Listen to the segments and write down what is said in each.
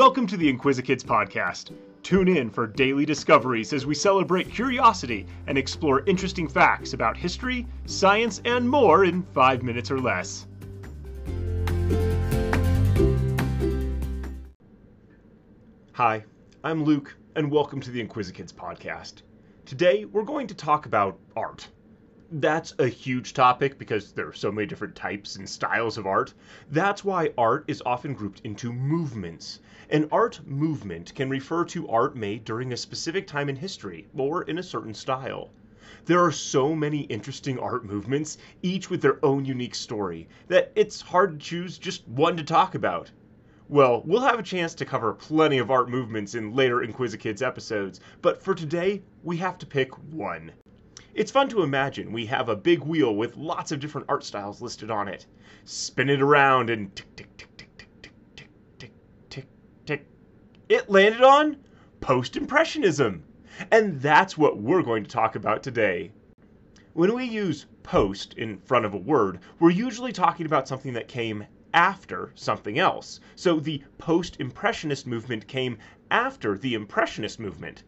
Welcome to the Inquisikids podcast. Tune in for daily discoveries as we celebrate curiosity and explore interesting facts about history, science, and more in five minutes or less. Hi, I'm Luke, and welcome to the Inquisikids podcast. Today, we're going to talk about art. That's a huge topic because there are so many different types and styles of art. That's why art is often grouped into movements. An art movement can refer to art made during a specific time in history or in a certain style. There are so many interesting art movements, each with their own unique story, that it's hard to choose just one to talk about. Well, we'll have a chance to cover plenty of art movements in later Inquisikids episodes, but for today, we have to pick one. It's fun to imagine we have a big wheel with lots of different art styles listed on it. Spin it around and tick, tick, tick, tick, tick, tick, tick, tick, tick, tick. It landed on Post Impressionism. And that's what we're going to talk about today. When we use post in front of a word, we're usually talking about something that came after something else. So the post impressionist movement came after the impressionist movement.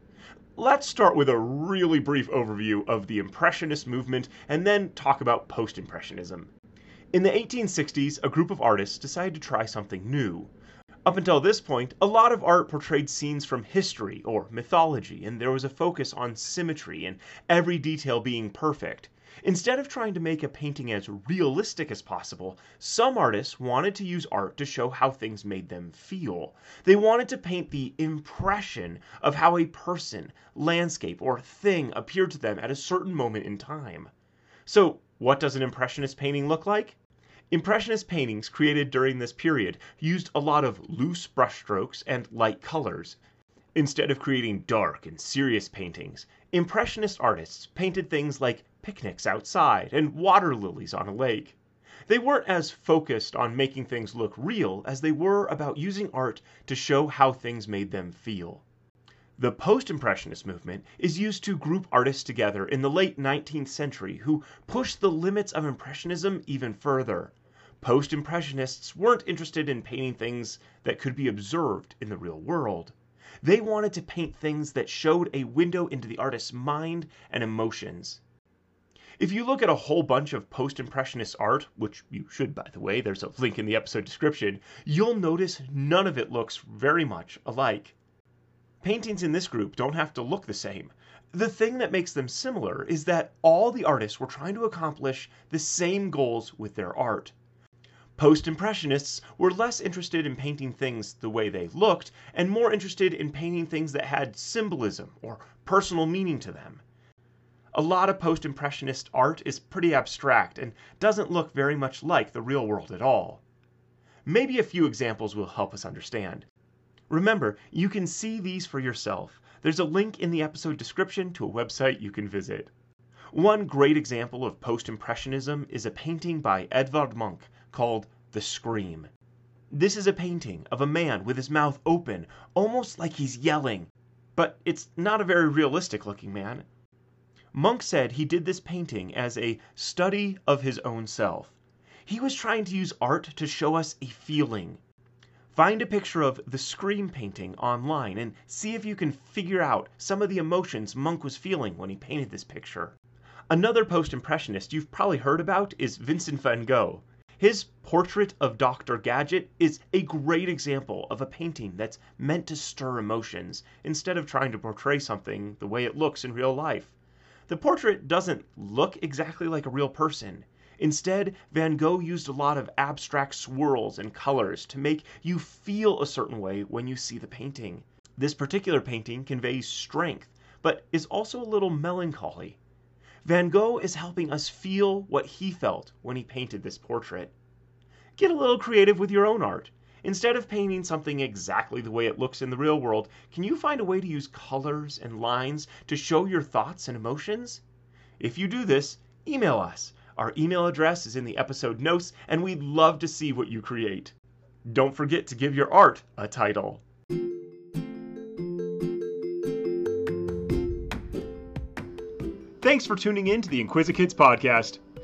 Let's start with a really brief overview of the Impressionist movement and then talk about Post Impressionism. In the 1860s, a group of artists decided to try something new. Up until this point, a lot of art portrayed scenes from history or mythology, and there was a focus on symmetry and every detail being perfect. Instead of trying to make a painting as realistic as possible, some artists wanted to use art to show how things made them feel. They wanted to paint the impression of how a person, landscape, or thing appeared to them at a certain moment in time. So, what does an Impressionist painting look like? Impressionist paintings created during this period used a lot of loose brushstrokes and light colors. Instead of creating dark and serious paintings, Impressionist artists painted things like picnics outside and water lilies on a lake. They weren't as focused on making things look real as they were about using art to show how things made them feel. The Post Impressionist movement is used to group artists together in the late 19th century who pushed the limits of Impressionism even further. Post Impressionists weren't interested in painting things that could be observed in the real world. They wanted to paint things that showed a window into the artist's mind and emotions. If you look at a whole bunch of post impressionist art, which you should by the way, there's a link in the episode description, you'll notice none of it looks very much alike. Paintings in this group don't have to look the same. The thing that makes them similar is that all the artists were trying to accomplish the same goals with their art. Post Impressionists were less interested in painting things the way they looked and more interested in painting things that had symbolism or personal meaning to them. A lot of Post Impressionist art is pretty abstract and doesn't look very much like the real world at all. Maybe a few examples will help us understand. Remember, you can see these for yourself. There's a link in the episode description to a website you can visit. One great example of Post Impressionism is a painting by Edvard Munch called The Scream. This is a painting of a man with his mouth open, almost like he's yelling, but it's not a very realistic looking man. Munch said he did this painting as a study of his own self. He was trying to use art to show us a feeling. Find a picture of the Scream painting online and see if you can figure out some of the emotions Munch was feeling when he painted this picture. Another post impressionist you've probably heard about is Vincent van Gogh. His portrait of Dr. Gachet is a great example of a painting that's meant to stir emotions instead of trying to portray something the way it looks in real life. The portrait doesn't look exactly like a real person. Instead, Van Gogh used a lot of abstract swirls and colors to make you feel a certain way when you see the painting. This particular painting conveys strength, but is also a little melancholy. Van Gogh is helping us feel what he felt when he painted this portrait. Get a little creative with your own art. Instead of painting something exactly the way it looks in the real world, can you find a way to use colors and lines to show your thoughts and emotions? If you do this, email us. Our email address is in the episode notes, and we'd love to see what you create. Don't forget to give your art a title. Thanks for tuning in to the Inquisikids podcast.